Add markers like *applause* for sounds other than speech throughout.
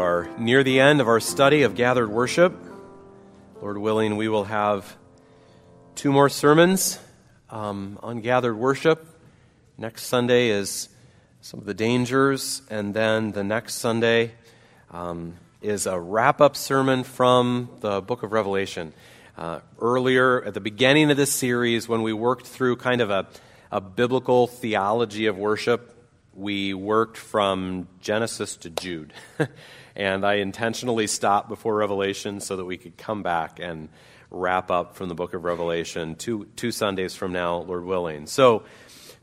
are near the end of our study of gathered worship. Lord willing, we will have two more sermons um, on gathered worship. Next Sunday is some of the dangers, and then the next Sunday um, is a wrap up sermon from the book of Revelation. Uh, earlier, at the beginning of this series, when we worked through kind of a, a biblical theology of worship, we worked from Genesis to Jude. *laughs* and I intentionally stopped before Revelation so that we could come back and wrap up from the book of Revelation two, two Sundays from now, Lord willing. So,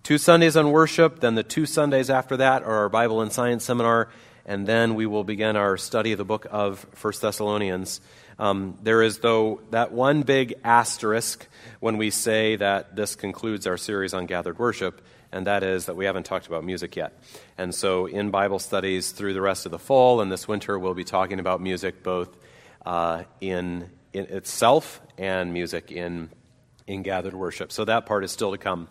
two Sundays on worship, then the two Sundays after that are our Bible and Science seminar, and then we will begin our study of the book of First Thessalonians. Um, there is, though, that one big asterisk when we say that this concludes our series on gathered worship and that is that we haven't talked about music yet. And so, in Bible studies through the rest of the fall and this winter, we'll be talking about music both uh, in, in itself and music in, in gathered worship. So, that part is still to come.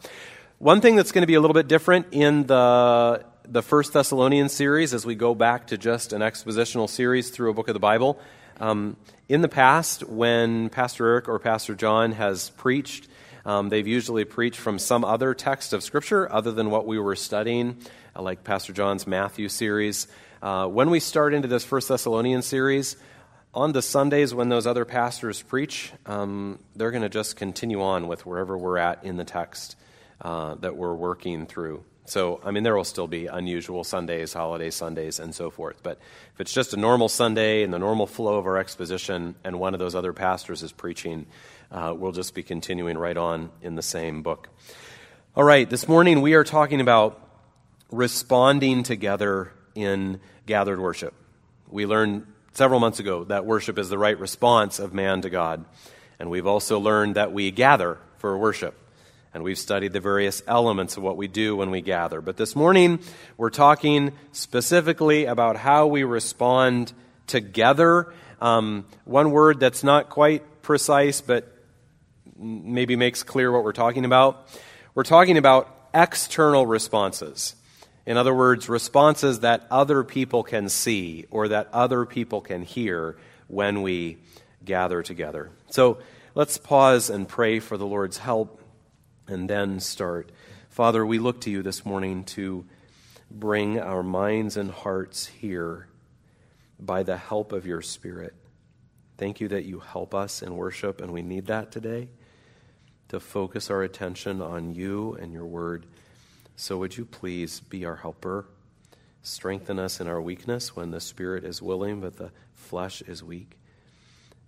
One thing that's going to be a little bit different in the the First Thessalonians series, as we go back to just an expositional series through a book of the Bible, um, in the past, when Pastor Eric or Pastor John has preached, um, they've usually preached from some other text of Scripture other than what we were studying, uh, like Pastor John's Matthew series. Uh, when we start into this First Thessalonians series, on the Sundays when those other pastors preach, um, they're going to just continue on with wherever we're at in the text uh, that we're working through. So, I mean, there will still be unusual Sundays, holiday Sundays, and so forth. But if it's just a normal Sunday and the normal flow of our exposition, and one of those other pastors is preaching, uh, we'll just be continuing right on in the same book. All right, this morning we are talking about responding together in gathered worship. We learned several months ago that worship is the right response of man to God. And we've also learned that we gather for worship. And we've studied the various elements of what we do when we gather. But this morning, we're talking specifically about how we respond together. Um, one word that's not quite precise, but maybe makes clear what we're talking about. We're talking about external responses. In other words, responses that other people can see or that other people can hear when we gather together. So let's pause and pray for the Lord's help and then start. Father, we look to you this morning to bring our minds and hearts here by the help of your Spirit. Thank you that you help us in worship, and we need that today to focus our attention on you and your word. So would you please be our helper? Strengthen us in our weakness when the spirit is willing, but the flesh is weak.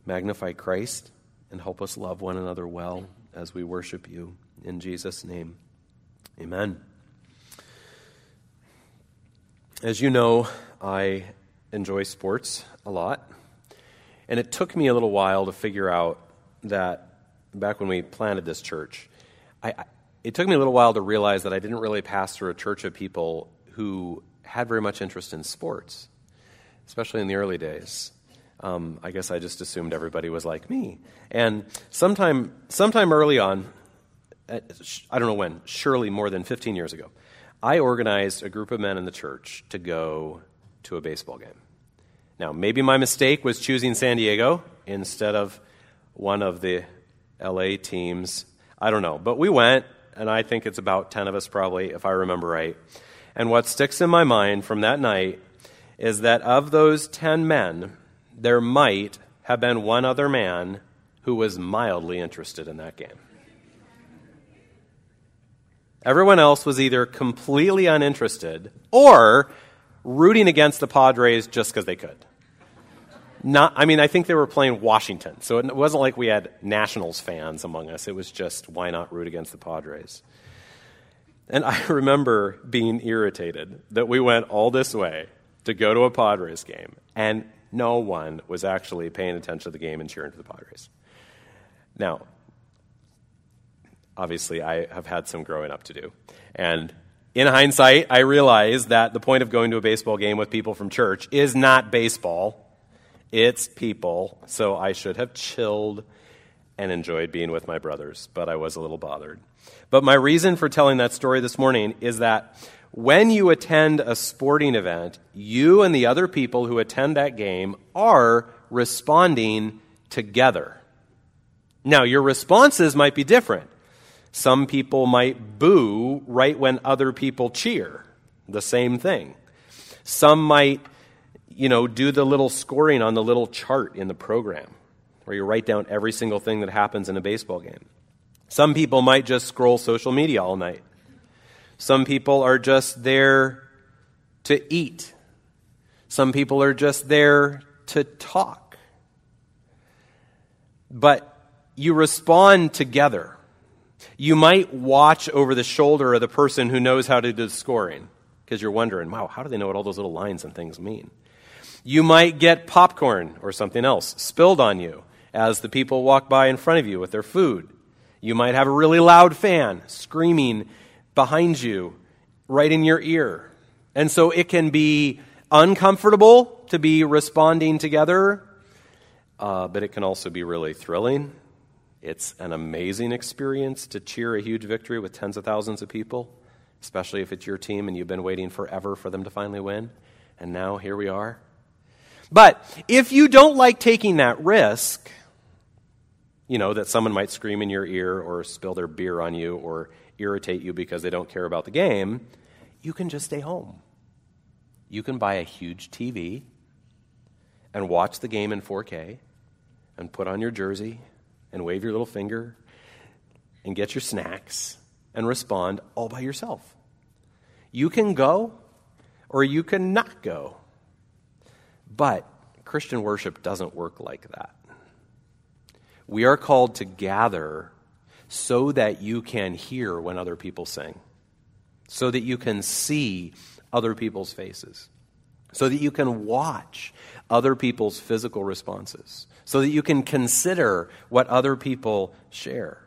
Magnify Christ and help us love one another well as we worship you. In Jesus' name, amen. As you know, I enjoy sports a lot. And it took me a little while to figure out that back when we planted this church, I, it took me a little while to realize that I didn't really pass through a church of people who had very much interest in sports, especially in the early days. Um, I guess I just assumed everybody was like me. And sometime, sometime early on, Uh, I don't know when, surely more than 15 years ago, I organized a group of men in the church to go to a baseball game. Now, maybe my mistake was choosing San Diego instead of one of the LA teams. I don't know. But we went, and I think it's about 10 of us probably, if I remember right. And what sticks in my mind from that night is that of those 10 men, there might have been one other man who was mildly interested in that game. Everyone else was either completely uninterested or rooting against the Padres just because they could. Not, I mean, I think they were playing Washington, so it wasn't like we had Nationals fans among us. It was just why not root against the Padres? And I *laughs* remember being irritated that we went all this way to go to a Padres game, and no one was actually paying attention to the game and cheering for the Padres. Now, obviously, I have had some growing up to do. And in hindsight, I realize that the point of going to a baseball game with people from church is not baseball it's people, so I should have chilled and enjoyed being with my brothers, but I was a little bothered. But my reason for telling that story this morning is that when you attend a sporting event, you and the other people who attend that game are responding together. Now, your responses might be different. Some people might boo right when other people cheer. The same thing. Some might, you know, do the little scoring on the little chart in the program where you write down every single thing that happens in a baseball game. Some people might just scroll social media all night. Some people are just there to eat. Some people are just there to talk. But you respond together. You might watch over the shoulder of the person who knows how to do the scoring because you're wondering, wow, how do they know what all those little lines and things mean? You might get popcorn or something else spilled on you as the people walk by in front of you with their food. You might have a really loud fan screaming behind you, right in your ear. And so it can be uncomfortable to be responding together, uh, but it can also be really thrilling. It's an amazing experience to cheer a huge victory with tens of thousands of people, especially if it's your team and you've been waiting forever for them to finally win. And now here we are. But if you don't like taking that risk, you know, that someone might scream in your ear or spill their beer on you or irritate you because they don't care about the game, you can just stay home. You can buy a huge TV and watch the game in 4K and put on your jersey and wave your little finger and get your snacks and respond all by yourself. You can go or you can not go. But Christian worship doesn't work like that. We are called to gather so that you can hear when other people sing, so that you can see other people's faces, so that you can watch other people's physical responses, so that you can consider what other people share.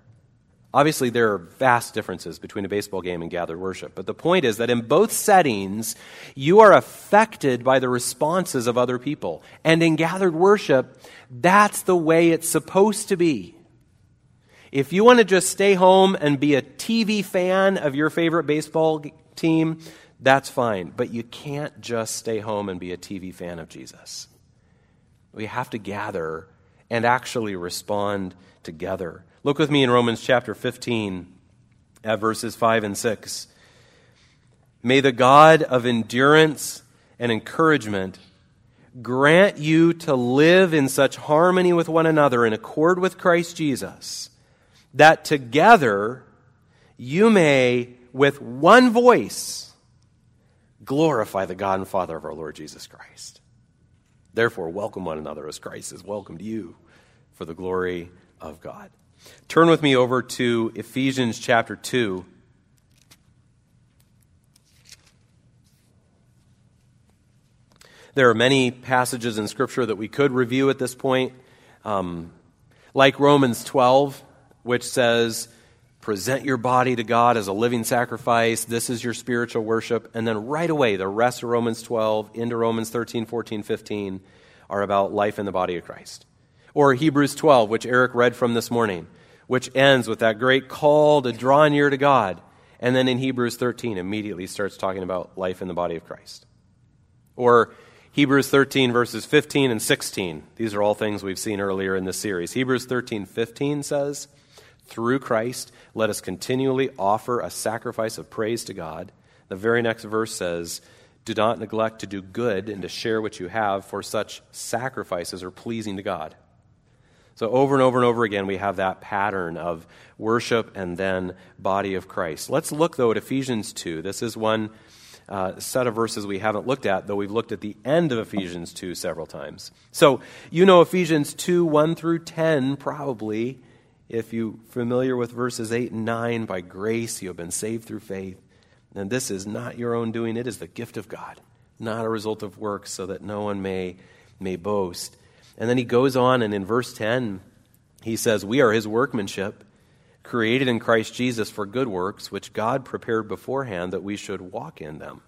Obviously, there are vast differences between a baseball game and gathered worship, but the point is that in both settings, you are affected by the responses of other people. And in gathered worship, that's the way it's supposed to be. If you want to just stay home and be a TV fan of your favorite baseball team, that's fine. But you can't just stay home and be a TV fan of Jesus. We have to gather and actually respond together. Look with me in Romans chapter 15 at verses 5 and 6. May the God of endurance and encouragement grant you to live in such harmony with one another in accord with Christ Jesus, that together you may, with one voice, glorify the God and Father of our Lord Jesus Christ. Therefore, welcome one another as Christ has welcomed you for the glory of God. Turn with me over to Ephesians chapter 2. There are many passages in Scripture that we could review at this point, um, like Romans 12, which says, Present your body to God as a living sacrifice. This is your spiritual worship. And then right away, the rest of Romans 12 into Romans 13, 14, 15 are about life in the body of Christ. Or Hebrews 12, which Eric read from this morning, which ends with that great call to draw near to God. And then in Hebrews 13, immediately starts talking about life in the body of Christ. Or Hebrews 13, verses 15 and 16. These are all things we've seen earlier in this series. Hebrews 13, 15 says, Through Christ, let us continually offer a sacrifice of praise to God. The very next verse says, Do not neglect to do good and to share what you have, for such sacrifices are pleasing to God. So, over and over and over again, we have that pattern of worship and then body of Christ. Let's look, though, at Ephesians 2. This is one uh, set of verses we haven't looked at, though we've looked at the end of Ephesians 2 several times. So, you know Ephesians 2 1 through 10, probably. If you're familiar with verses 8 and 9, by grace you have been saved through faith. And this is not your own doing, it is the gift of God, not a result of works, so that no one may, may boast. And then he goes on, and in verse 10, he says, We are his workmanship, created in Christ Jesus for good works, which God prepared beforehand that we should walk in them.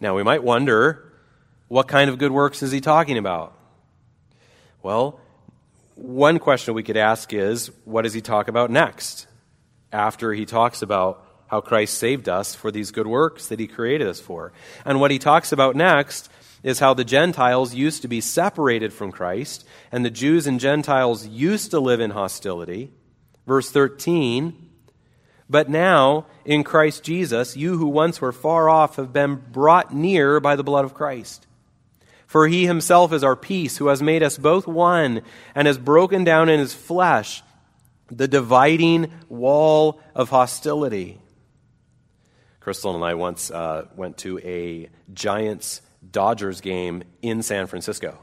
Now, we might wonder, what kind of good works is he talking about? Well, one question we could ask is what does he talk about next? After he talks about how Christ saved us for these good works that he created us for. And what he talks about next is how the Gentiles used to be separated from Christ, and the Jews and Gentiles used to live in hostility. Verse 13 But now, in Christ Jesus, you who once were far off have been brought near by the blood of Christ. For he himself is our peace, who has made us both one, and has broken down in his flesh the dividing wall of hostility. Crystal and I once uh, went to a Giants Dodgers game in San Francisco.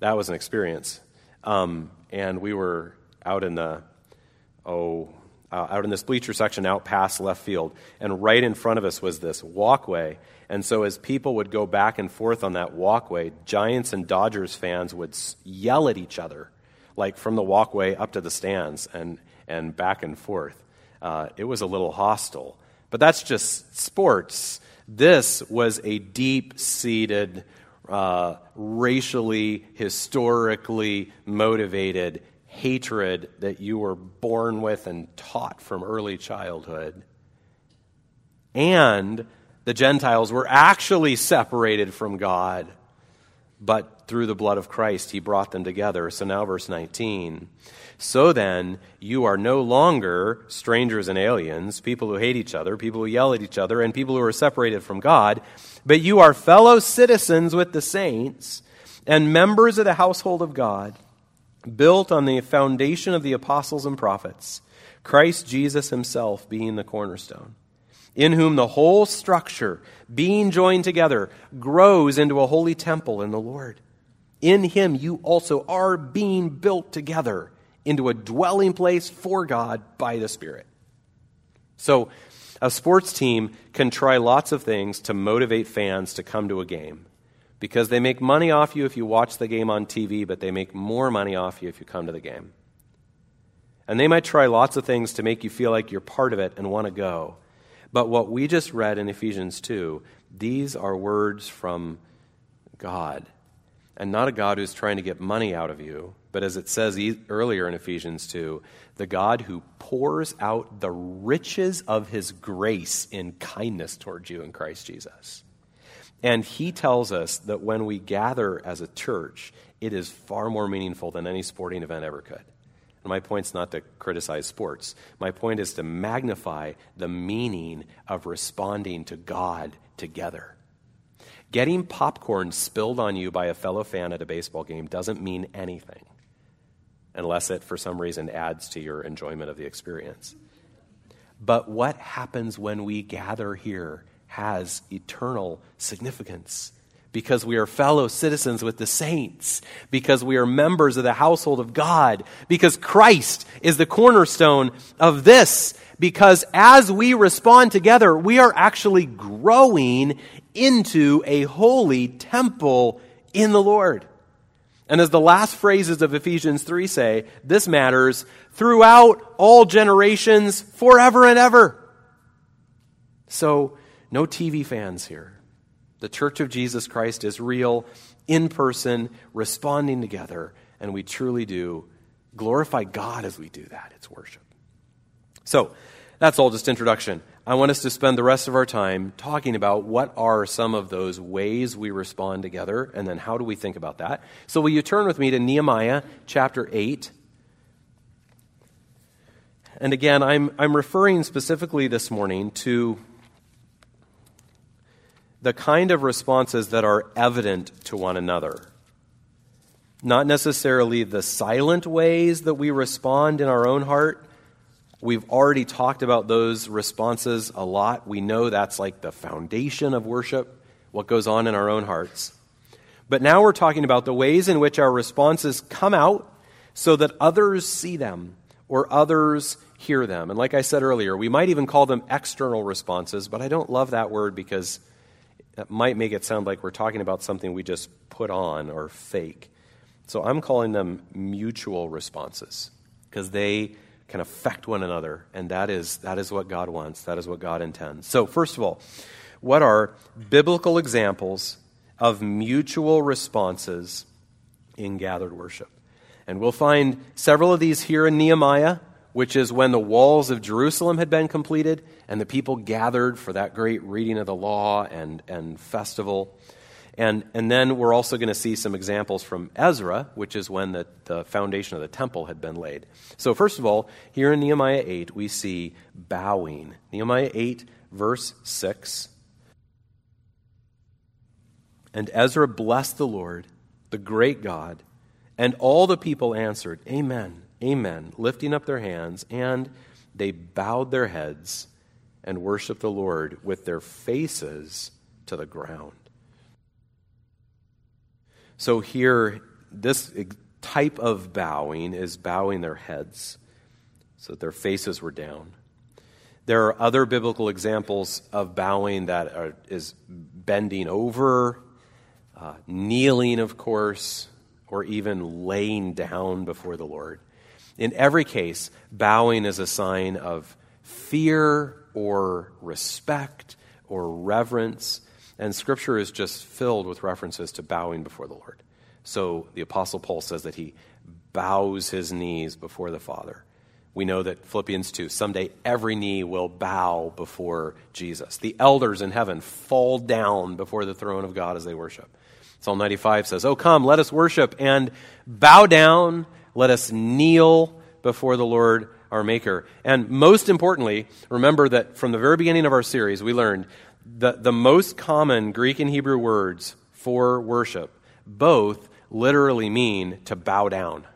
That was an experience. Um, and we were out in the, oh, uh, out in this bleacher section out past left field. And right in front of us was this walkway. And so as people would go back and forth on that walkway, Giants and Dodgers fans would yell at each other, like from the walkway up to the stands and, and back and forth. Uh, it was a little hostile. But that's just sports. This was a deep seated, uh, racially, historically motivated hatred that you were born with and taught from early childhood. And the Gentiles were actually separated from God, but through the blood of Christ, he brought them together. So now, verse 19. So then, you are no longer strangers and aliens, people who hate each other, people who yell at each other, and people who are separated from God, but you are fellow citizens with the saints and members of the household of God, built on the foundation of the apostles and prophets, Christ Jesus himself being the cornerstone, in whom the whole structure, being joined together, grows into a holy temple in the Lord. In him you also are being built together into a dwelling place for God by the Spirit. So, a sports team can try lots of things to motivate fans to come to a game because they make money off you if you watch the game on TV, but they make more money off you if you come to the game. And they might try lots of things to make you feel like you're part of it and want to go. But what we just read in Ephesians 2, these are words from God. And not a God who's trying to get money out of you, but as it says earlier in Ephesians 2, the God who pours out the riches of his grace in kindness towards you in Christ Jesus. And he tells us that when we gather as a church, it is far more meaningful than any sporting event ever could. And my point's not to criticize sports. My point is to magnify the meaning of responding to God together. Getting popcorn spilled on you by a fellow fan at a baseball game doesn't mean anything unless it, for some reason, adds to your enjoyment of the experience. But what happens when we gather here has eternal significance because we are fellow citizens with the saints, because we are members of the household of God, because Christ is the cornerstone of this, because as we respond together, we are actually growing into a holy temple in the Lord. And as the last phrases of Ephesians 3 say, this matters throughout all generations, forever and ever. So, no TV fans here. The Church of Jesus Christ is real, in person, responding together, and we truly do glorify God as we do that. It's worship. So, that's all just introduction. I want us to spend the rest of our time talking about what are some of those ways we respond together, and then how do we think about that. So, will you turn with me to Nehemiah chapter 8? And again, I'm, I'm referring specifically this morning to the kind of responses that are evident to one another. Not necessarily the silent ways that we respond in our own heart, We've already talked about those responses a lot. We know that's like the foundation of worship, what goes on in our own hearts. But now we're talking about the ways in which our responses come out so that others see them or others hear them. And like I said earlier, we might even call them external responses, but I don't love that word because it might make it sound like we're talking about something we just put on or fake. So I'm calling them mutual responses because they can affect one another. And that is, that is what God wants, that is what God intends. So, first of all, what are biblical examples of mutual responses in gathered worship? And we'll find several of these here in Nehemiah. Which is when the walls of Jerusalem had been completed and the people gathered for that great reading of the law and, and festival. And, and then we're also going to see some examples from Ezra, which is when the, the foundation of the temple had been laid. So, first of all, here in Nehemiah 8, we see bowing. Nehemiah 8, verse 6. And Ezra blessed the Lord, the great God, and all the people answered, Amen, Amen, lifting up their hands, and they bowed their heads and worshiped the Lord with their faces to the ground. So here, this type of bowing is bowing their heads so that their faces were down. There are other biblical examples of bowing that are, is bending over, uh, kneeling, of course, or even laying down before the Lord. In every case, bowing is a sign of fear or respect or reverence. And Scripture is just filled with references to bowing before the Lord. So the Apostle Paul says that he bows his knees before the Father. We know that Philippians 2, someday every knee will bow before Jesus. The elders in heaven fall down before the throne of God as they worship. Psalm 95 says, Oh, come, let us worship and bow down. Let us kneel before the Lord our Maker. And most importantly, remember that from the very beginning of our series, we learned that the most common Greek and Hebrew words for worship both literally mean to bow down.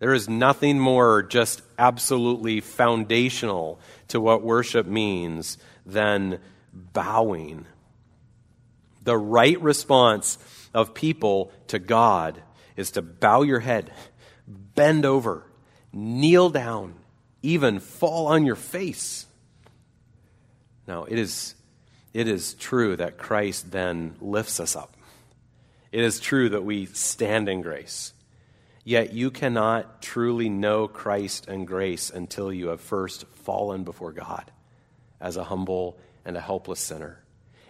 There is nothing more just absolutely foundational to what worship means than bowing the right response of people to God is to bow your head, bend over, kneel down, even fall on your face. Now, it is, it is true that Christ then lifts us up. It is true that we stand in grace. Yet you cannot truly know Christ and grace until you have first fallen before God as a humble and a helpless sinner.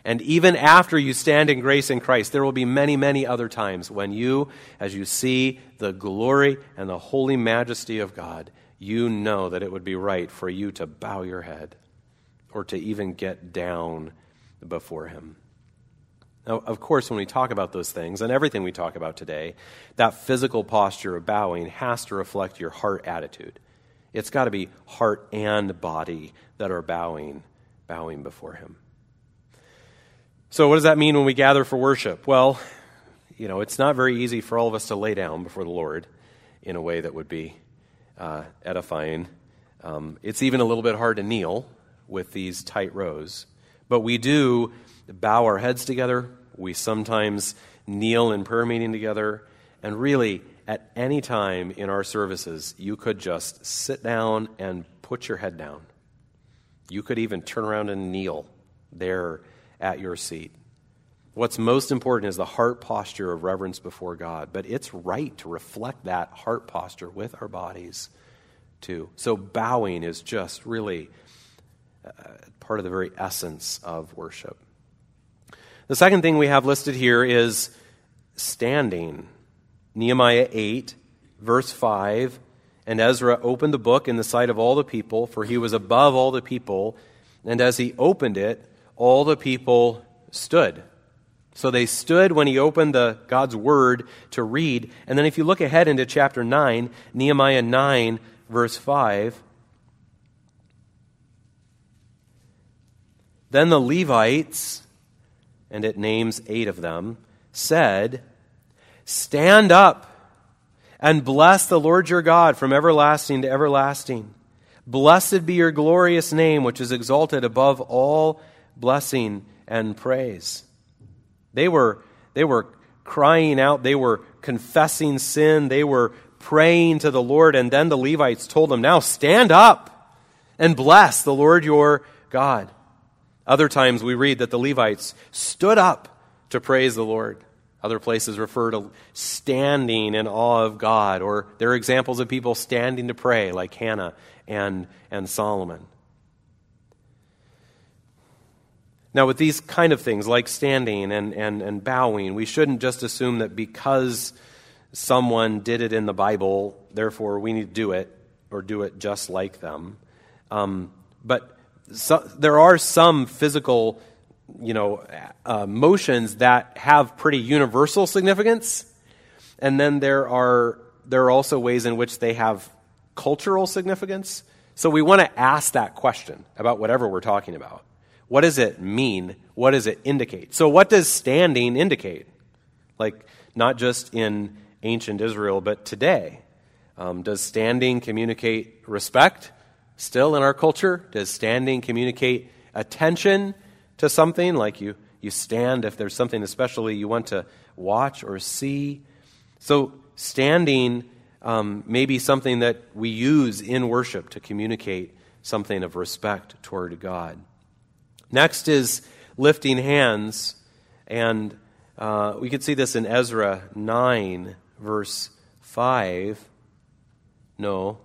And even after you stand in grace in Christ, there will be many, many other times when you, as you see the glory and the holy majesty of God, you know that it would be right for you to bow your head or to even get down before Him. Now, of course, when we talk about those things, and everything we talk about today, that physical posture of bowing has to reflect your heart attitude. It's got to be heart and body that are bowing, bowing before Him. So, what does that mean when we gather for worship? Well, you know, it's not very easy for all of us to lay down before the Lord in a way that would be uh, edifying. Um, it's even a little bit hard to kneel with these tight rows. But we do bow our heads together. We sometimes kneel in prayer meeting together. And really, at any time in our services, you could just sit down and put your head down. You could even turn around and kneel there at your seat. What's most important is the heart posture of reverence before God, but it's right to reflect that heart posture with our bodies too. So bowing is just really uh, part of the very essence of worship. The second thing we have listed here is standing. Nehemiah 8, verse 5. And Ezra opened the book in the sight of all the people, for he was above all the people. And as he opened it, all the people stood. So they stood when he opened the God's word to read. And then if you look ahead into chapter 9, Nehemiah 9 verse 5, then the Levites, and it names 8 of them, said, "Stand up and bless the Lord your God from everlasting to everlasting. Blessed be your glorious name, which is exalted above all blessing and praise. They were, they were crying out, they were confessing sin, they were praying to the Lord, and then the Levites told them, Now stand up and bless the Lord your God. Other times we read that the Levites stood up to praise the Lord. Other places refer to standing in awe of God, or there are examples of people standing to pray, like Hannah and, and Solomon. Now, with these kind of things, like standing and, and, and bowing, we shouldn't just assume that because someone did it in the Bible, therefore we need to do it. or do it just like them. Um, but so, there are some physical, you know, uh, motions that have pretty universal significance, and then there are there are also ways in which they have cultural significance. So we want to ask that question about whatever we're talking about. What does it mean? What does it indicate? So, what does standing indicate? Like, not just in ancient Israel, but today. Um, does standing communicate respect still in our culture? Does standing communicate attention to something? Like you, you stand if there's something especially you want to watch or see? So, standing um, may be something that we use in worship to communicate something of respect toward God. Next is lifting hands, and uh, we could see this in Ezra 9, verse 5. No,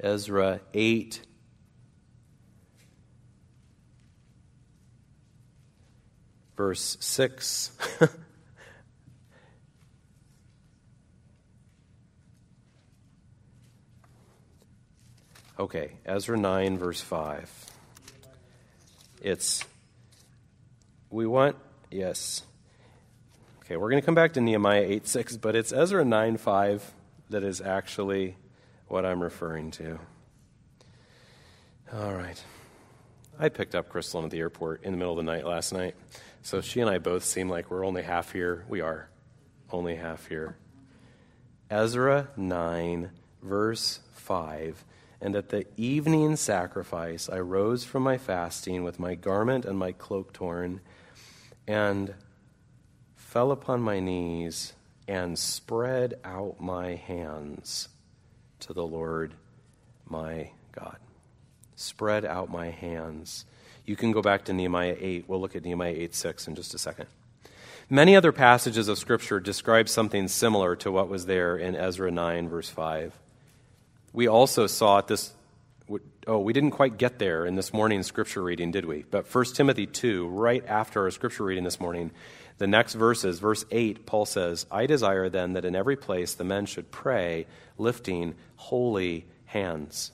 Ezra 8. Verse 6. *laughs* okay, Ezra 9, verse 5. It's, we want, yes. Okay, we're going to come back to Nehemiah 8 6, but it's Ezra 9 5 that is actually what I'm referring to. All right. I picked up Crystal at the airport in the middle of the night last night. So she and I both seem like we're only half here. We are only half here. Ezra 9, verse 5 and at the evening sacrifice, I rose from my fasting with my garment and my cloak torn, and fell upon my knees and spread out my hands to the Lord my God. Spread out my hands. You can go back to Nehemiah 8. We'll look at Nehemiah 8 6 in just a second. Many other passages of Scripture describe something similar to what was there in Ezra 9, verse 5 we also saw at this oh we didn't quite get there in this morning's scripture reading did we? But 1 timothy 2 right after our scripture reading this morning the next verses verse 8 paul says i desire then that in every place the men should pray lifting holy hands.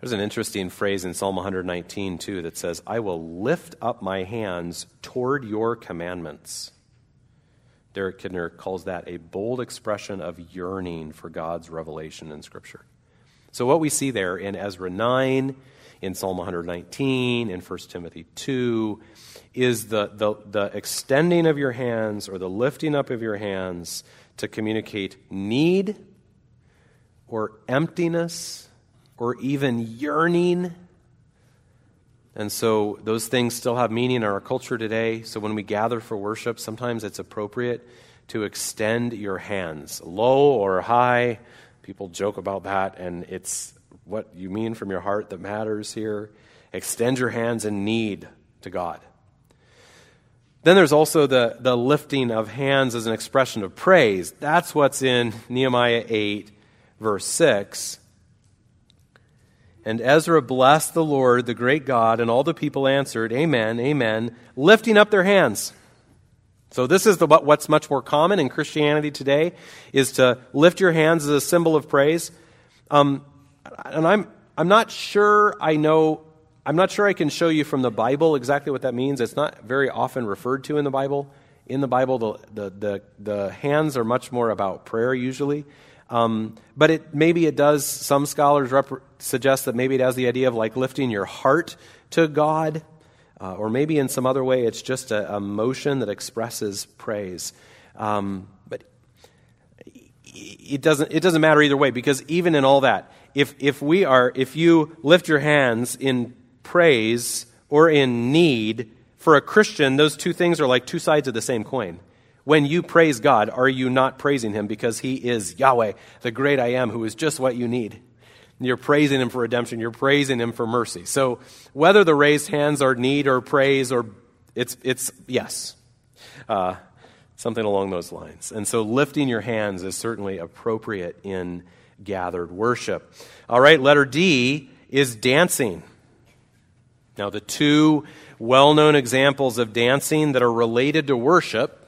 There's an interesting phrase in psalm 119 too that says i will lift up my hands toward your commandments Derek Kidner calls that a bold expression of yearning for God's revelation in Scripture. So, what we see there in Ezra 9, in Psalm 119, in 1 Timothy 2, is the, the, the extending of your hands or the lifting up of your hands to communicate need or emptiness or even yearning and so those things still have meaning in our culture today. So when we gather for worship, sometimes it's appropriate to extend your hands, low or high. People joke about that, and it's what you mean from your heart that matters here. Extend your hands in need to God. Then there's also the, the lifting of hands as an expression of praise. That's what's in Nehemiah 8, verse 6. And Ezra blessed the Lord, the great God, and all the people answered, Amen, Amen, lifting up their hands. So this is the, what's much more common in Christianity today, is to lift your hands as a symbol of praise. Um, and I'm, I'm not sure I know, I'm not sure I can show you from the Bible exactly what that means. It's not very often referred to in the Bible. In the Bible, the, the, the, the hands are much more about prayer usually. Um, but it, maybe it does, some scholars rep- suggest that maybe it has the idea of like lifting your heart to God, uh, or maybe in some other way it's just a, a motion that expresses praise. Um, but it doesn't, it doesn't matter either way because even in all that, if, if we are, if you lift your hands in praise or in need, for a Christian, those two things are like two sides of the same coin. When you praise God, are you not praising Him because He is Yahweh, the great I am, who is just what you need? You're praising Him for redemption. You're praising Him for mercy. So whether the raised hands are need or praise or it's, it's yes. Uh, something along those lines. And so lifting your hands is certainly appropriate in gathered worship. All right, letter D is dancing. Now, the two well known examples of dancing that are related to worship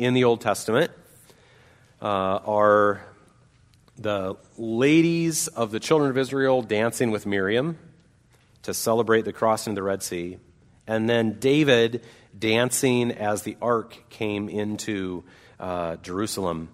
in the Old Testament uh, are the ladies of the children of Israel dancing with Miriam to celebrate the crossing of the Red Sea, and then David dancing as the ark came into uh, Jerusalem.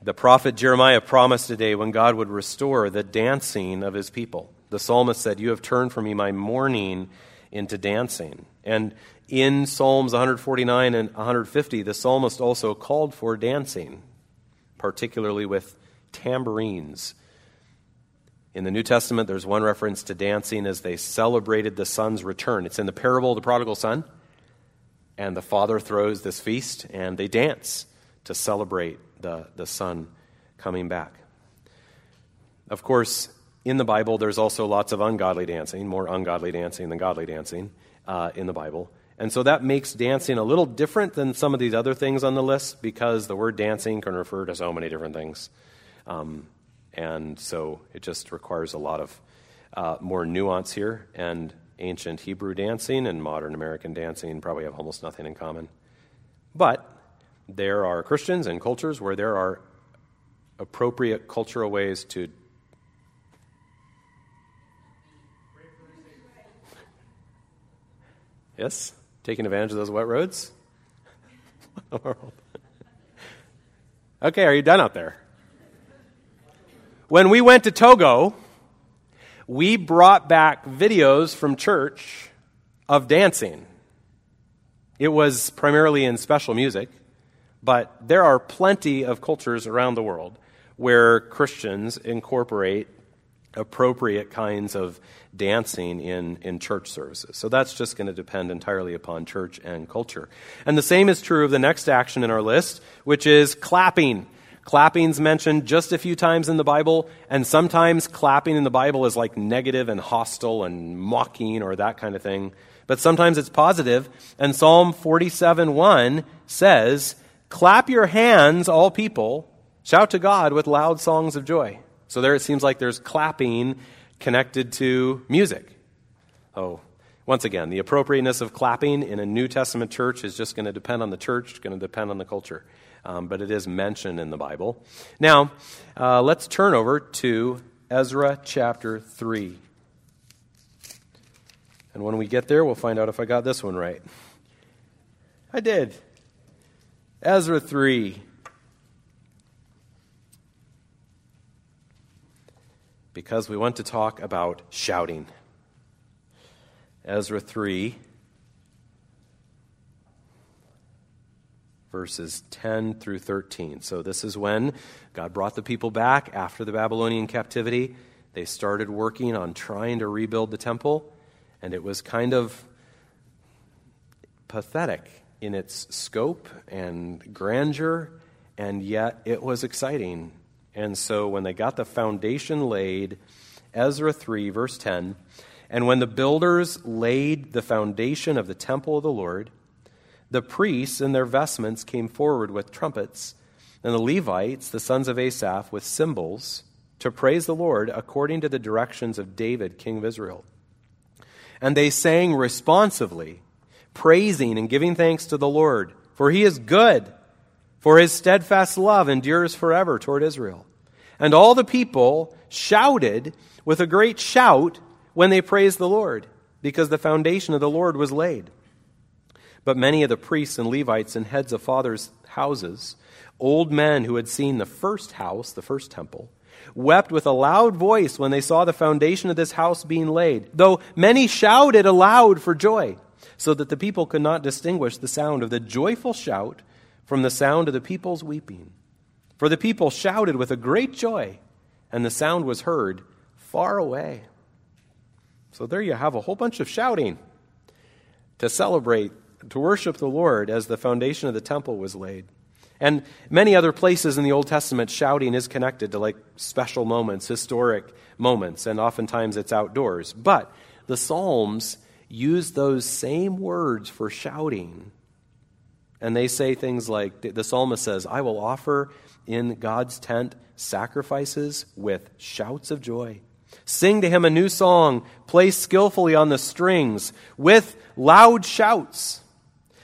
The prophet Jeremiah promised a day when God would restore the dancing of his people. The psalmist said, You have turned for me my mourning into dancing. And in Psalms 149 and 150, the psalmist also called for dancing, particularly with tambourines. In the New Testament, there's one reference to dancing as they celebrated the son's return. It's in the parable of the prodigal son. And the father throws this feast, and they dance to celebrate the, the son coming back. Of course, in the Bible, there's also lots of ungodly dancing, more ungodly dancing than godly dancing uh, in the Bible. And so that makes dancing a little different than some of these other things on the list because the word dancing can refer to so many different things. Um, and so it just requires a lot of uh, more nuance here. And ancient Hebrew dancing and modern American dancing probably have almost nothing in common. But there are Christians and cultures where there are appropriate cultural ways to Yes? Taking advantage of those wet roads? *laughs* okay, are you done out there? When we went to Togo, we brought back videos from church of dancing. It was primarily in special music, but there are plenty of cultures around the world where Christians incorporate appropriate kinds of dancing in, in church services. So that's just going to depend entirely upon church and culture. And the same is true of the next action in our list, which is clapping. Clapping's mentioned just a few times in the Bible, and sometimes clapping in the Bible is like negative and hostile and mocking or that kind of thing. But sometimes it's positive, and Psalm 47 1 says, Clap your hands, all people, shout to God with loud songs of joy. So there it seems like there's clapping connected to music. Oh, once again, the appropriateness of clapping in a New Testament church is just going to depend on the church, it's going to depend on the culture. Um, but it is mentioned in the Bible. Now, uh, let's turn over to Ezra chapter 3. And when we get there, we'll find out if I got this one right. I did. Ezra 3. Because we want to talk about shouting. Ezra 3, verses 10 through 13. So, this is when God brought the people back after the Babylonian captivity. They started working on trying to rebuild the temple, and it was kind of pathetic in its scope and grandeur, and yet it was exciting and so when they got the foundation laid, Ezra 3, verse 10, and when the builders laid the foundation of the temple of the Lord, the priests in their vestments came forward with trumpets, and the Levites, the sons of Asaph, with cymbals, to praise the Lord according to the directions of David, king of Israel. And they sang responsively, praising and giving thanks to the Lord, for he is good, for his steadfast love endures forever toward Israel. And all the people shouted with a great shout when they praised the Lord, because the foundation of the Lord was laid. But many of the priests and Levites and heads of fathers' houses, old men who had seen the first house, the first temple, wept with a loud voice when they saw the foundation of this house being laid, though many shouted aloud for joy, so that the people could not distinguish the sound of the joyful shout from the sound of the people's weeping. For the people shouted with a great joy, and the sound was heard far away. So there you have a whole bunch of shouting to celebrate, to worship the Lord as the foundation of the temple was laid. And many other places in the Old Testament, shouting is connected to like special moments, historic moments, and oftentimes it's outdoors. But the Psalms use those same words for shouting. And they say things like the psalmist says, I will offer in God's tent sacrifices with shouts of joy. Sing to him a new song, play skillfully on the strings with loud shouts.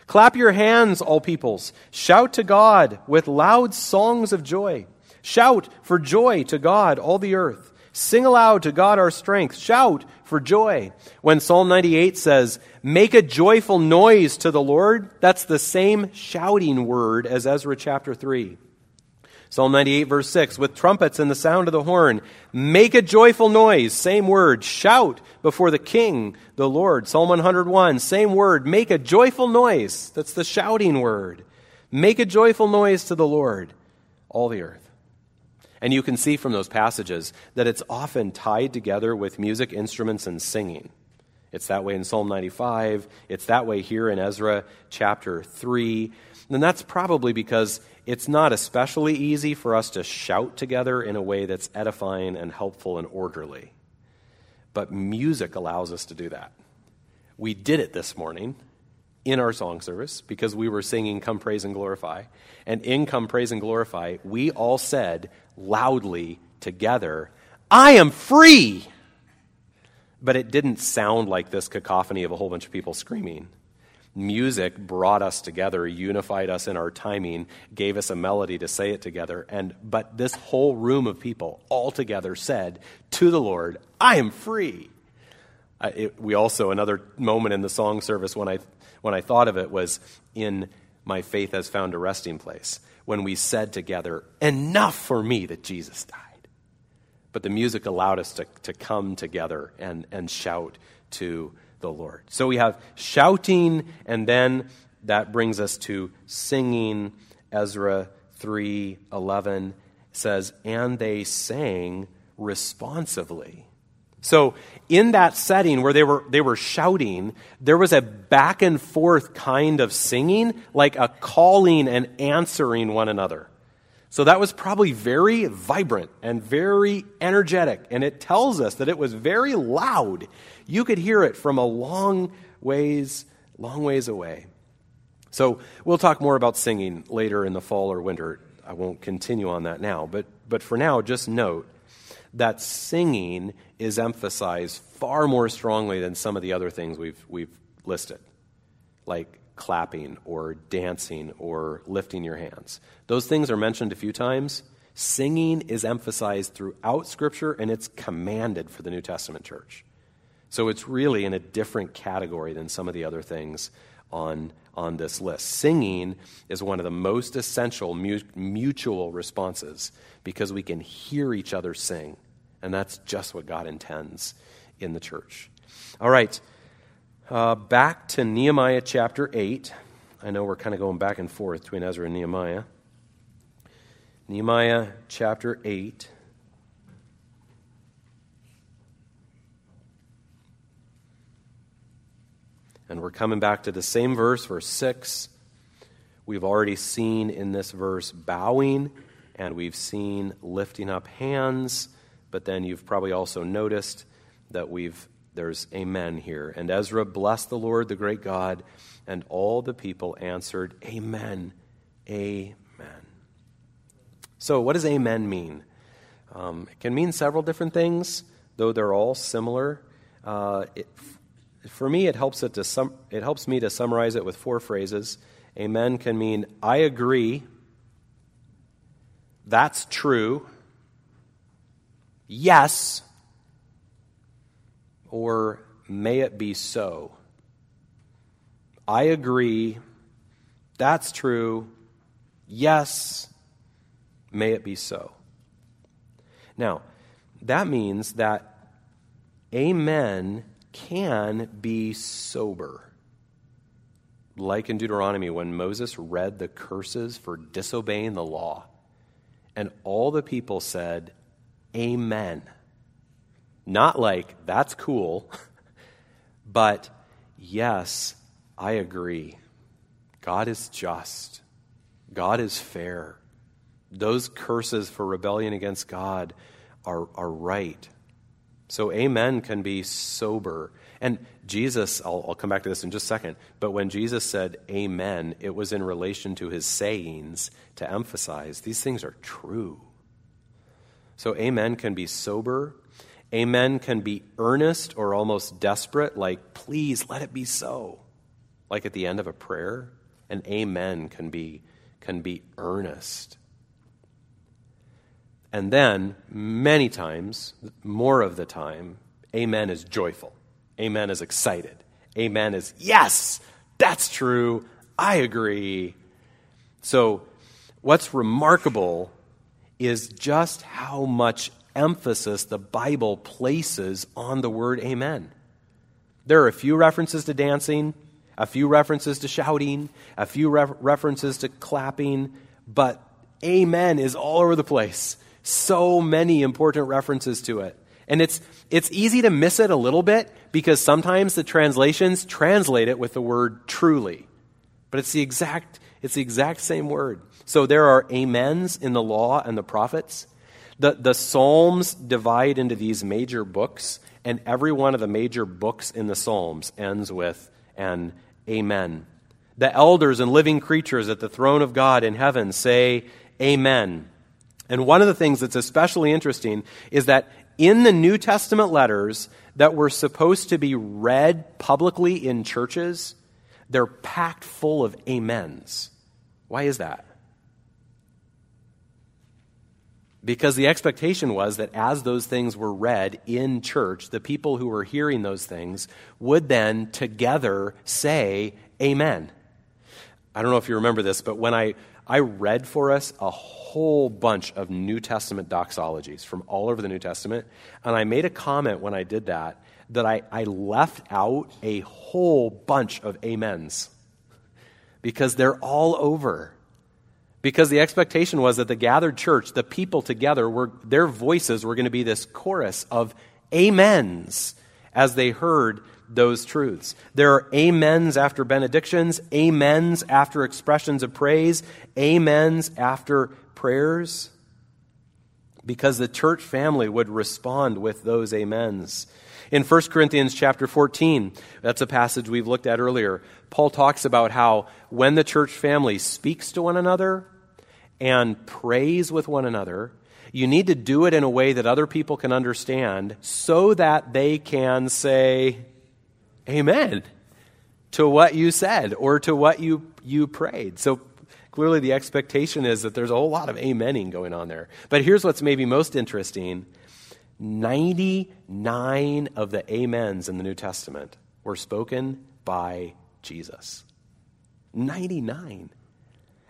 Clap your hands, all peoples. Shout to God with loud songs of joy. Shout for joy to God, all the earth. Sing aloud to God our strength. Shout for joy. When Psalm 98 says, Make a joyful noise to the Lord, that's the same shouting word as Ezra chapter 3. Psalm 98, verse 6, with trumpets and the sound of the horn, make a joyful noise, same word, shout before the king, the Lord. Psalm 101, same word, make a joyful noise. That's the shouting word. Make a joyful noise to the Lord, all the earth. And you can see from those passages that it's often tied together with music instruments and singing. It's that way in Psalm 95. It's that way here in Ezra chapter 3. And that's probably because it's not especially easy for us to shout together in a way that's edifying and helpful and orderly. But music allows us to do that. We did it this morning in our song service because we were singing Come Praise and Glorify. And in Come Praise and Glorify, we all said, loudly together, I am free! But it didn't sound like this cacophony of a whole bunch of people screaming. Music brought us together, unified us in our timing, gave us a melody to say it together. And, but this whole room of people all together said to the Lord, I am free. Uh, it, we also, another moment in the song service when I, when I thought of it was in My Faith Has Found a Resting Place when we said together, Enough for me that Jesus died. But the music allowed us to, to come together and, and shout to the Lord. So we have shouting, and then that brings us to singing. Ezra 3:11 says, "And they sang responsively." So, in that setting where they were, they were shouting, there was a back and forth kind of singing, like a calling and answering one another. So, that was probably very vibrant and very energetic. And it tells us that it was very loud. You could hear it from a long ways, long ways away. So, we'll talk more about singing later in the fall or winter. I won't continue on that now. But, but for now, just note that singing is emphasized far more strongly than some of the other things we've, we've listed, like clapping or dancing or lifting your hands. Those things are mentioned a few times. Singing is emphasized throughout Scripture and it's commanded for the New Testament church. So it's really in a different category than some of the other things on, on this list. Singing is one of the most essential mutual responses because we can hear each other sing. And that's just what God intends in the church. All right, uh, back to Nehemiah chapter 8. I know we're kind of going back and forth between Ezra and Nehemiah. Nehemiah chapter 8. And we're coming back to the same verse, verse 6. We've already seen in this verse bowing, and we've seen lifting up hands but then you've probably also noticed that we've there's amen here. And Ezra blessed the Lord, the great God, and all the people answered, Amen. Amen. So, what does amen mean? Um, it can mean several different things, though they're all similar. Uh, it, for me, it helps, it, to sum, it helps me to summarize it with four phrases. Amen can mean, I agree, that's true, yes, or may it be so. I agree. That's true. Yes, may it be so. Now, that means that amen can be sober. Like in Deuteronomy, when Moses read the curses for disobeying the law, and all the people said, amen. Not like, that's cool, *laughs* but yes, I agree. God is just, God is fair. Those curses for rebellion against God are, are right. So, amen can be sober. And Jesus, I'll, I'll, come back to this in just a second, but when Jesus said amen, it was in relation to his sayings to emphasize these things are true. So, amen can be sober. Amen can be earnest or almost desperate, like, please let it be so, like at the end of a prayer. And amen can be, can be earnest. And then, many times, more of the time, amen is joyful. Amen is excited. Amen is, yes, that's true. I agree. So, what's remarkable is just how much emphasis the Bible places on the word amen. There are a few references to dancing, a few references to shouting, a few references to clapping, but amen is all over the place. So many important references to it. And it's, it's easy to miss it a little bit because sometimes the translations translate it with the word truly. But it's the exact, it's the exact same word. So there are amens in the law and the prophets. The, the Psalms divide into these major books, and every one of the major books in the Psalms ends with an amen. The elders and living creatures at the throne of God in heaven say amen. And one of the things that's especially interesting is that in the New Testament letters that were supposed to be read publicly in churches, they're packed full of amens. Why is that? Because the expectation was that as those things were read in church, the people who were hearing those things would then together say, Amen. I don't know if you remember this, but when I, I read for us a whole bunch of New Testament doxologies from all over the New Testament, and I made a comment when I did that that I, I left out a whole bunch of amens because they're all over. Because the expectation was that the gathered church, the people together, were, their voices were going to be this chorus of amens as they heard those truths. There are amens after benedictions, amens after expressions of praise, amens after prayers, because the church family would respond with those amens. In 1 Corinthians chapter 14, that's a passage we've looked at earlier, Paul talks about how when the church family speaks to one another, and prays with one another, you need to do it in a way that other people can understand so that they can say, Amen to what you said or to what you, you prayed. So clearly, the expectation is that there's a whole lot of amening going on there. But here's what's maybe most interesting 99 of the amens in the New Testament were spoken by Jesus. 99.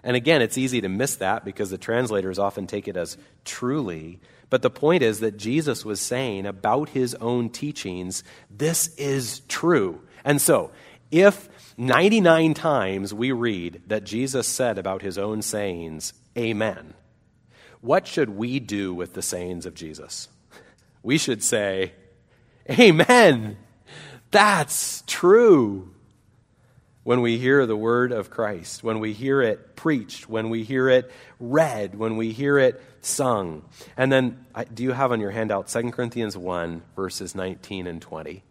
And again, it's easy to miss that because the translators often take it as truly. But the point is that Jesus was saying about his own teachings, this is true. And so, if 99 times we read that Jesus said about his own sayings, Amen, what should we do with the sayings of Jesus? We should say, Amen. That's true when we hear the word of Christ, when we hear it preached, when we hear it read, when we hear it sung. And then, do you have on your handout 2 Corinthians 1, verses 19 and 20?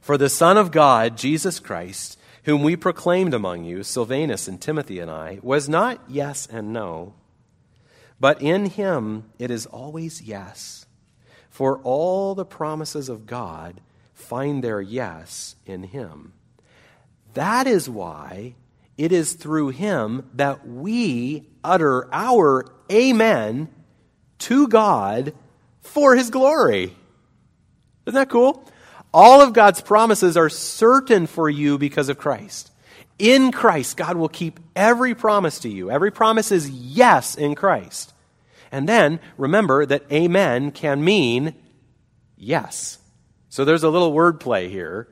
For the Son of God, Jesus Christ, whom we proclaimed among you, Silvanus and Timothy and I, was not yes and no, but in him it is always yes. For all the promises of God find their yes in him. That is why it is through him that we utter our amen to God for his glory. Isn't that cool? All of God's promises are certain for you because of Christ. In Christ, God will keep every promise to you. Every promise is yes in Christ. And then remember that amen can mean yes. So there's a little wordplay here.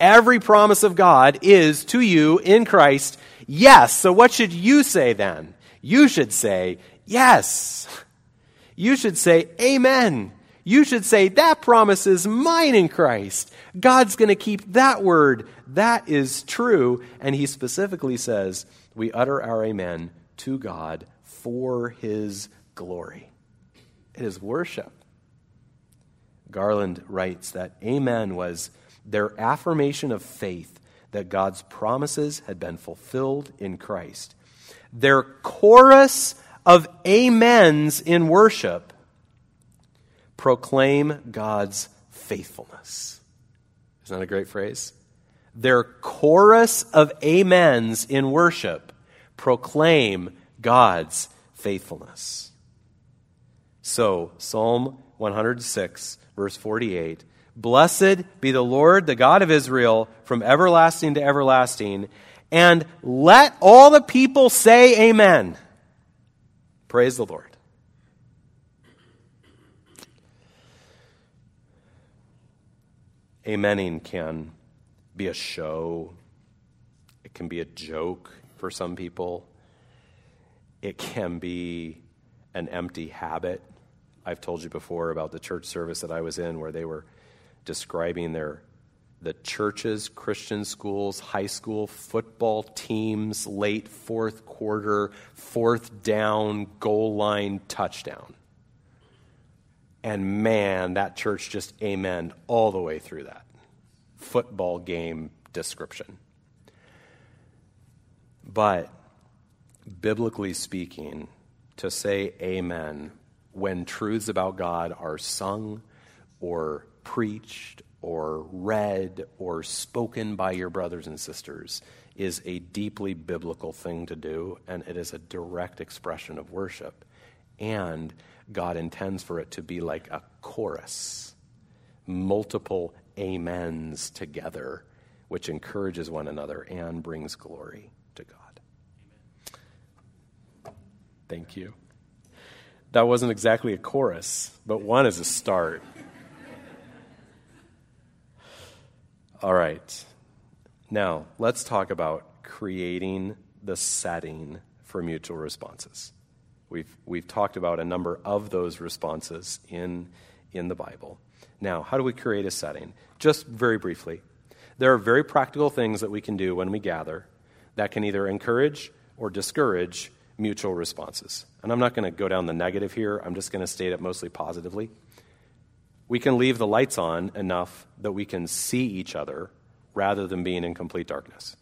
Every promise of God is to you in Christ, yes. So what should you say then? You should say, yes. You should say, amen. You should say, that promise is mine in Christ. God's going to keep that word. That is true. And he specifically says, we utter our amen to God for his glory. It is worship. Garland writes that amen was their affirmation of faith that God's promises had been fulfilled in Christ. Their chorus of amens in worship proclaim God's faithfulness. Isn't that a great phrase? Their chorus of amens in worship proclaim God's faithfulness. So, Psalm 106, verse 48 Blessed be the Lord, the God of Israel, from everlasting to everlasting. And let all the people say, Amen. Praise the Lord. Amening can be a show, it can be a joke for some people, it can be an empty habit. I've told you before about the church service that I was in where they were describing their the churches, Christian schools, high school football teams, late fourth quarter, fourth down, goal line touchdown. And man, that church just amen all the way through that football game description. But biblically speaking, to say amen when truths about God are sung or preached or read or spoken by your brothers and sisters is a deeply biblical thing to do, and it is a direct expression of worship. And God intends for it to be like a chorus, multiple amens together, which encourages one another and brings glory to God. Thank you. That wasn't exactly a chorus, but one is a start. All right. Now, let's talk about creating the setting for mutual responses. We've, we've talked about a number of those responses in, in the Bible. Now, how do we create a setting? Just very briefly, there are very practical things that we can do when we gather that can either encourage or discourage mutual responses. And I'm not going to go down the negative here, I'm just going to state it mostly positively we can leave the lights on enough that we can see each other rather than being in complete darkness.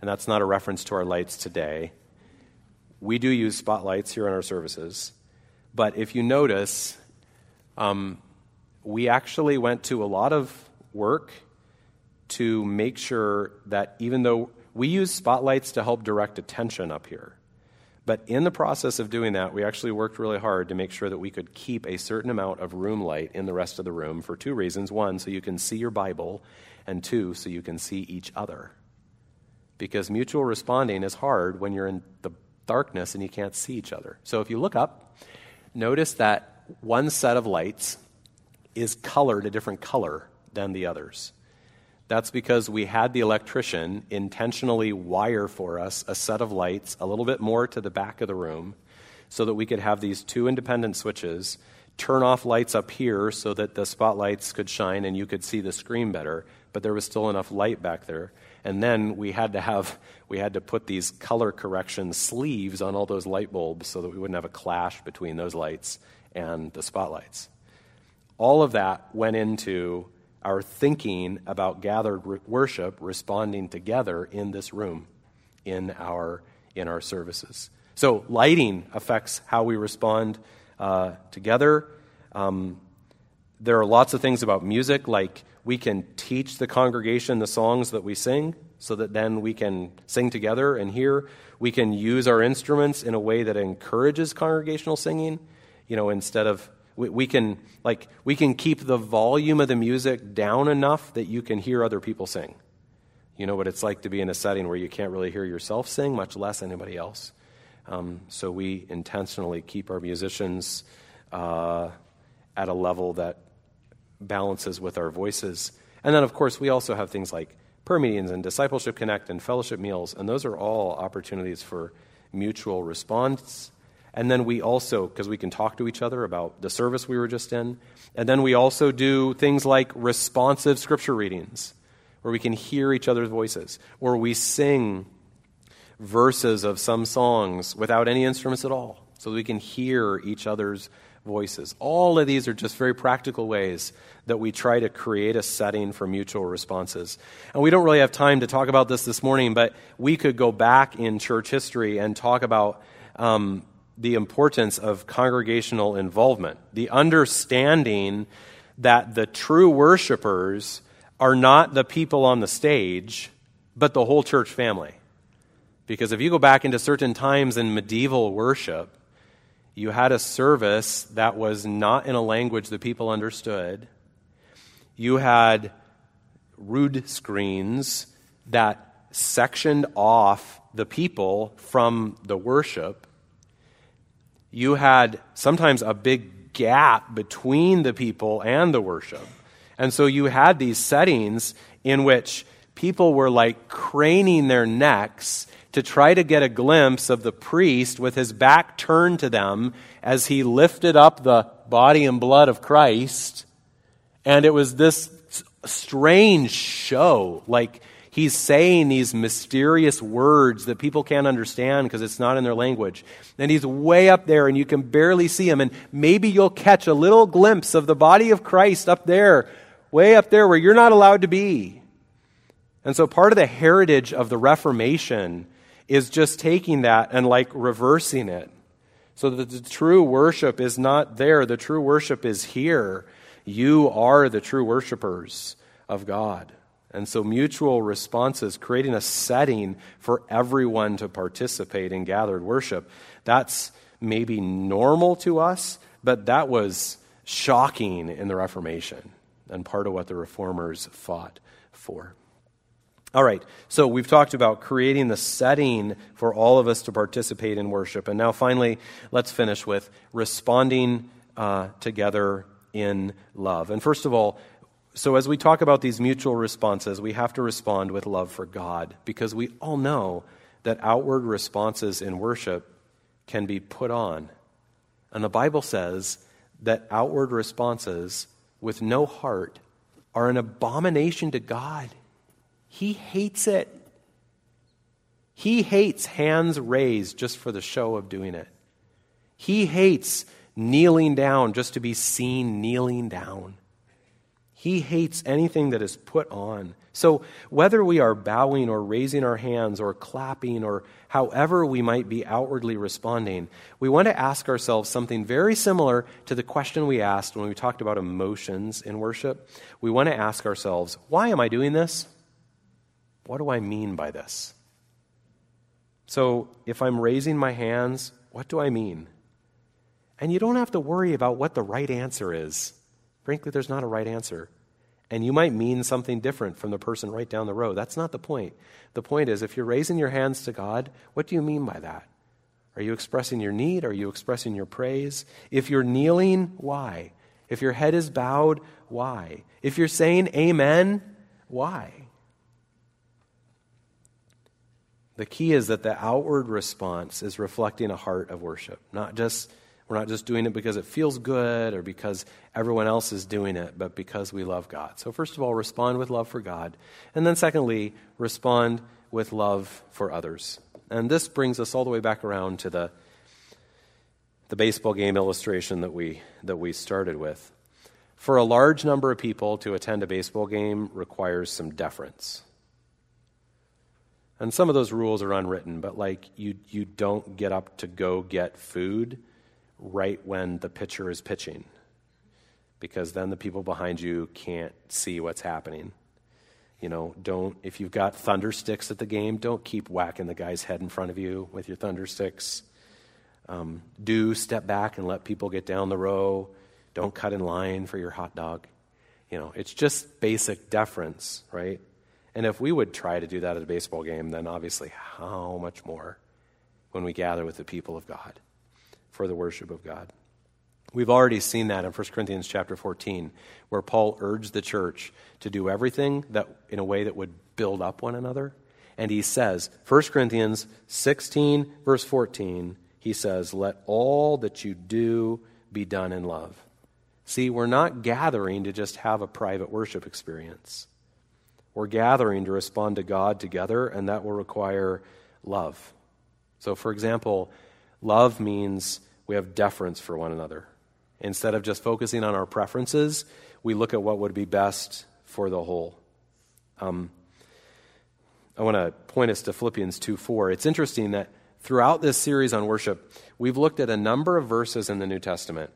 And that's not a reference to our lights today. We do use spotlights here in our services. But if you notice, um, we actually went to a lot of work to make sure that even though we use spotlights to help direct attention up here, but in the process of doing that, we actually worked really hard to make sure that we could keep a certain amount of room light in the rest of the room for two reasons. One, so you can see your Bible, and two, so you can see each other. Because mutual responding is hard when you're in the darkness and you can't see each other. So if you look up, notice that one set of lights is colored a different color than the others. That's because we had the electrician intentionally wire for us a set of lights a little bit more to the back of the room so that we could have these two independent switches turn off lights up here so that the spotlights could shine and you could see the screen better but there was still enough light back there. And then we had to have we had to put these color correction sleeves on all those light bulbs so that we wouldn't have a clash between those lights and the spotlights. All of that went into our thinking about gathered worship responding together in this room in our in our services. So lighting affects how we respond uh, together. Um, there are lots of things about music like we can teach the congregation the songs that we sing so that then we can sing together and hear. We can use our instruments in a way that encourages congregational singing you know instead of we, we, can like we can keep the volume of the music down enough that you can hear other people sing. You know what it's like to be in a setting where you can't really hear yourself sing, much less anybody else. Um, so we intentionally keep our musicians uh, at a level that balances with our voices. And then, of course, we also have things like prayer meetings and discipleship connect and fellowship meals, and those are all opportunities for mutual response and then we also, because we can talk to each other about the service we were just in. And then we also do things like responsive scripture readings, where we can hear each other's voices, or we sing verses of some songs without any instruments at all, so we can hear each other's voices. All of these are just very practical ways that we try to create a setting for mutual responses. And we don't really have time to talk about this this morning, but we could go back in church history and talk about um, the importance of congregational involvement, the understanding that the true worshipers are not the people on the stage, but the whole church family. Because if you go back into certain times in medieval worship, You had a service that was not in a language that people understood. You had rood screens that sectioned off the people from the worship. You had sometimes a big gap between the people and the worship. And so you had these settings in which people were like craning their necks to try to get a glimpse of the priest with his back turned to them as he lifted up the body and blood of Christ. And it was this strange show. Like he's saying these mysterious words that people can't understand because it's not in their language. And he's way up there and you can barely see him. And maybe you'll catch a little glimpse of the body of Christ up there, way up there where you're not allowed to be. And so part of the heritage of the Reformation is just taking that and like reversing it. So that the true worship is not there, the true worship is here. You are the true worshipers of God. And so, mutual responses, creating a setting for everyone to participate in gathered worship, that's maybe normal to us, but that was shocking in the Reformation and part of what the reformers fought for. All right, so we've talked about creating the setting for all of us to participate in worship. And now, finally, let's finish with responding uh, together in love. And first of all, so as we talk about these mutual responses, we have to respond with love for God because we all know that outward responses in worship can be put on. And the Bible says that outward responses with no heart are an abomination to God. He hates it. He hates hands raised just for the show of doing it. He hates kneeling down just to be seen kneeling down. He hates anything that is put on. So, whether we are bowing or raising our hands or clapping or however we might be outwardly responding, we want to ask ourselves something very similar to the question we asked when we talked about emotions in worship. We want to ask ourselves, why am I doing this? What do I mean by this? So, if I'm raising my hands, what do I mean? And you don't have to worry about what the right answer is. Frankly, there's not a right answer. And you might mean something different from the person right down the road. That's not the point. The point is, if you're raising your hands to God, what do you mean by that? Are you expressing your need? Are you expressing your praise? If you're kneeling, why? If your head is bowed, why? If you're saying amen, why? The key is that the outward response is reflecting a heart of worship. Not just we're not just doing it because it feels good or because everyone else is doing it, but because we love God. So first of all, respond with love for God, and then secondly, respond with love for others. And this brings us all the way back around to the the baseball game illustration that we that we started with. For a large number of people to attend a baseball game requires some deference. And some of those rules are unwritten, but like you, you don't get up to go get food right when the pitcher is pitching, because then the people behind you can't see what's happening. You know, don't, if you've got thunder sticks at the game, don't keep whacking the guy's head in front of you with your thunder sticks. Um, do step back and let people get down the row. Don't cut in line for your hot dog. You know, it's just basic deference, right? And if we would try to do that at a baseball game, then obviously how much more when we gather with the people of God for the worship of God. We've already seen that in 1 Corinthians chapter 14, where Paul urged the church to do everything that in a way that would build up one another. And he says, 1 Corinthians 16, verse 14, he says, Let all that you do be done in love. See, we're not gathering to just have a private worship experience. We're gathering to respond to God together, and that will require love. So, for example, love means we have deference for one another. Instead of just focusing on our preferences, we look at what would be best for the whole. Um, I want to point us to Philippians 2 4. It's interesting that throughout this series on worship, we've looked at a number of verses in the New Testament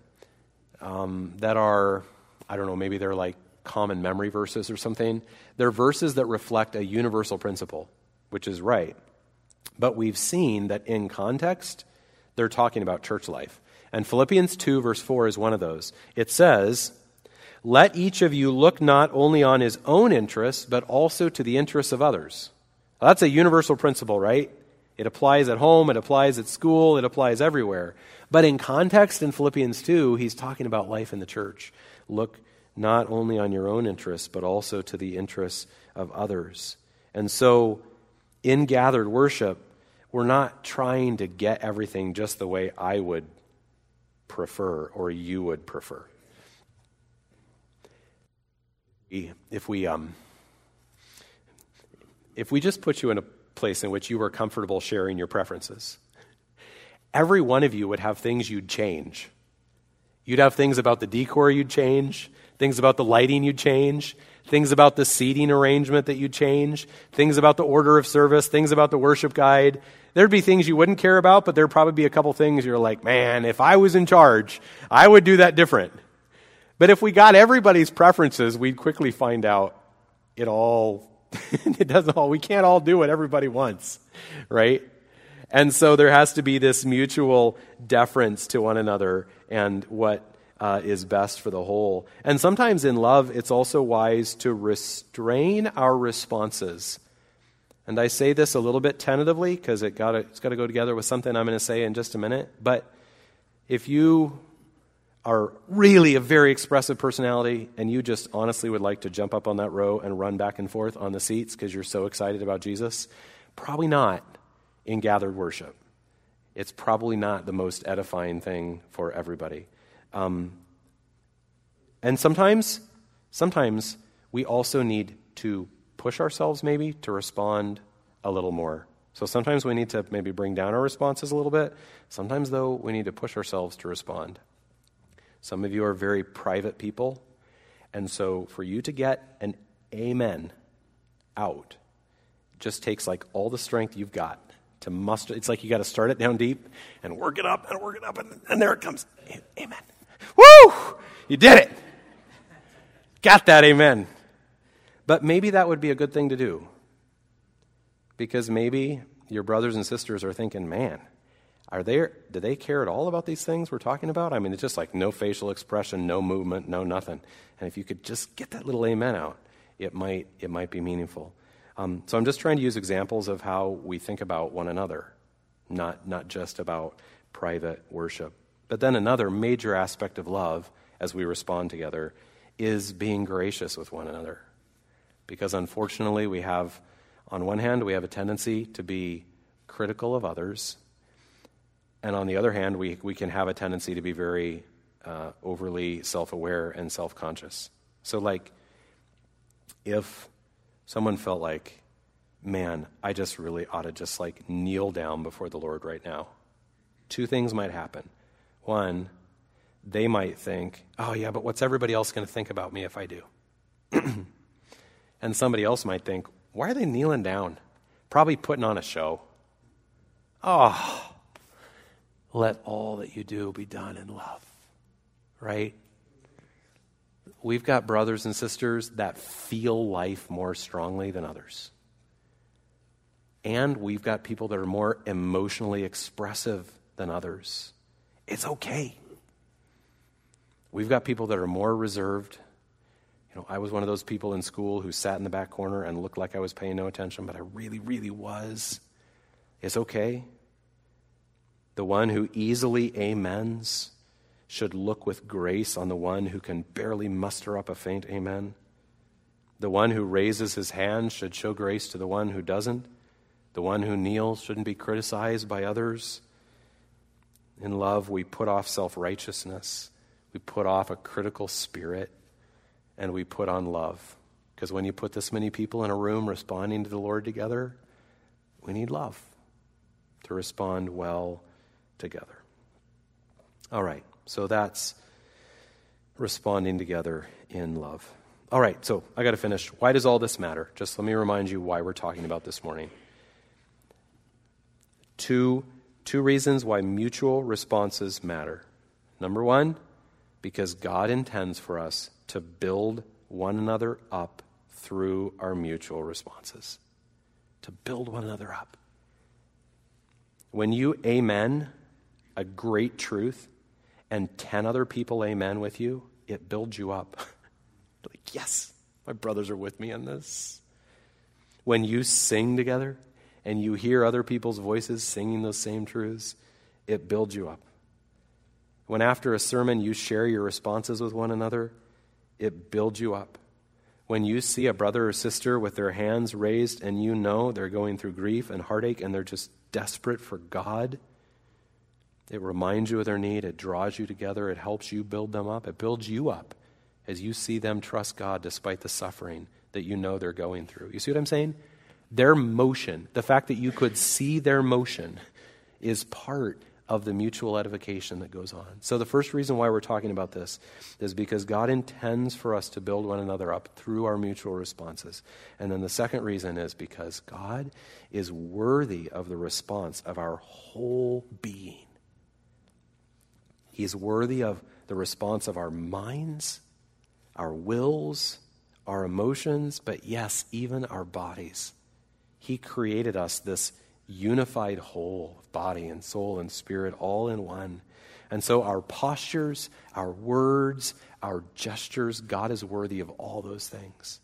um, that are, I don't know, maybe they're like common memory verses or something. They're verses that reflect a universal principle, which is right. But we've seen that in context, they're talking about church life. And Philippians 2, verse 4 is one of those. It says, Let each of you look not only on his own interests, but also to the interests of others. That's a universal principle, right? It applies at home, it applies at school, it applies everywhere. But in context in Philippians 2, he's talking about life in the church. Look not only on your own interests, but also to the interests of others. And so, in gathered worship, we're not trying to get everything just the way I would prefer or you would prefer. If we, um, if we just put you in a place in which you were comfortable sharing your preferences, every one of you would have things you'd change. You'd have things about the decor you'd change, things about the lighting you'd change, things about the seating arrangement that you'd change, things about the order of service, things about the worship guide. There'd be things you wouldn't care about, but there'd probably be a couple things you're like, man, if I was in charge, I would do that different. But if we got everybody's preferences, we'd quickly find out it all, *laughs* it doesn't all, we can't all do what everybody wants, right? And so there has to be this mutual deference to one another and what uh, is best for the whole. And sometimes in love, it's also wise to restrain our responses. And I say this a little bit tentatively because it it's got to go together with something I'm going to say in just a minute. But if you are really a very expressive personality and you just honestly would like to jump up on that row and run back and forth on the seats because you're so excited about Jesus, probably not in gathered worship. It's probably not the most edifying thing for everybody. Um, and sometimes, sometimes we also need to push ourselves maybe to respond a little more. So sometimes we need to maybe bring down our responses a little bit. Sometimes, though, we need to push ourselves to respond. Some of you are very private people. And so for you to get an amen out just takes like all the strength you've got to muster. It's like you got to start it down deep and work it up and work it up, and, and there it comes. Amen. Woo! You did it. Got that, amen. But maybe that would be a good thing to do. Because maybe your brothers and sisters are thinking, man, are they, do they care at all about these things we're talking about? I mean, it's just like no facial expression, no movement, no nothing. And if you could just get that little amen out, it might, it might be meaningful. Um, so I'm just trying to use examples of how we think about one another, not, not just about private worship. But then another major aspect of love as we respond together is being gracious with one another. Because unfortunately, we have, on one hand, we have a tendency to be critical of others. And on the other hand, we, we can have a tendency to be very uh, overly self aware and self conscious. So, like, if someone felt like, man, I just really ought to just like kneel down before the Lord right now, two things might happen. One, they might think, oh, yeah, but what's everybody else going to think about me if I do? *clears throat* and somebody else might think, why are they kneeling down? Probably putting on a show. Oh, let all that you do be done in love. Right? We've got brothers and sisters that feel life more strongly than others. And we've got people that are more emotionally expressive than others. It's okay. We've got people that are more reserved. You know, I was one of those people in school who sat in the back corner and looked like I was paying no attention, but I really, really was. It's okay. The one who easily amens should look with grace on the one who can barely muster up a faint amen. The one who raises his hand should show grace to the one who doesn't. The one who kneels shouldn't be criticized by others. In love, we put off self righteousness, we put off a critical spirit, and we put on love. Because when you put this many people in a room responding to the Lord together, we need love to respond well together. All right, so that's responding together in love. All right, so I got to finish. Why does all this matter? Just let me remind you why we're talking about this morning. Two Two reasons why mutual responses matter. Number one, because God intends for us to build one another up through our mutual responses. To build one another up. When you amen a great truth, and 10 other people amen with you, it builds you up. *laughs* like, yes, my brothers are with me in this. When you sing together and you hear other people's voices singing those same truths, it builds you up. When after a sermon you share your responses with one another, it builds you up. When you see a brother or sister with their hands raised and you know they're going through grief and heartache and they're just desperate for God, it reminds you of their need. It draws you together. It helps you build them up. It builds you up as you see them trust God despite the suffering that you know they're going through. You see what I'm saying? Their motion, the fact that you could see their motion, is part of the mutual edification that goes on. So, the first reason why we're talking about this is because God intends for us to build one another up through our mutual responses. And then the second reason is because God is worthy of the response of our whole being. He's worthy of the response of our minds, our wills, our emotions, but yes, even our bodies. He created us this unified whole of body and soul and spirit all in one. And so our postures, our words, our gestures, God is worthy of all those things.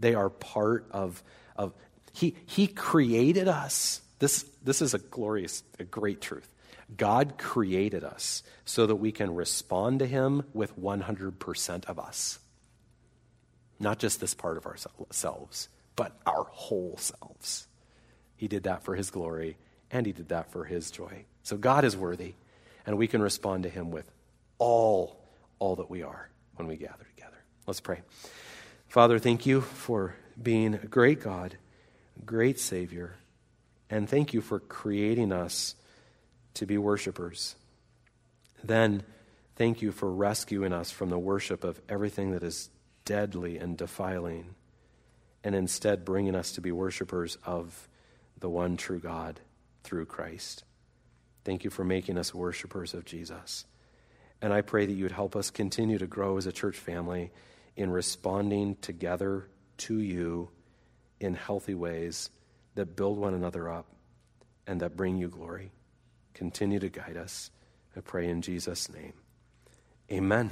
They are part of, of he, he created us. This, this is a glorious, a great truth. God created us so that we can respond to Him with 100% of us. Not just this part of ourselves, but our whole selves. He did that for His glory, and He did that for His joy. So God is worthy, and we can respond to Him with all, all that we are when we gather together. Let's pray. Father, thank you for being a great God, great Savior, and thank you for creating us to be worshipers. Then, thank you for rescuing us from the worship of everything that is deadly and defiling, and instead bringing us to be worshipers of the one true God through Christ. Thank you for making us worshipers of Jesus. And I pray that you would help us continue to grow as a church family in responding together to you in healthy ways that build one another up and that bring you glory. Continue to guide us. I pray in Jesus' name. Amen.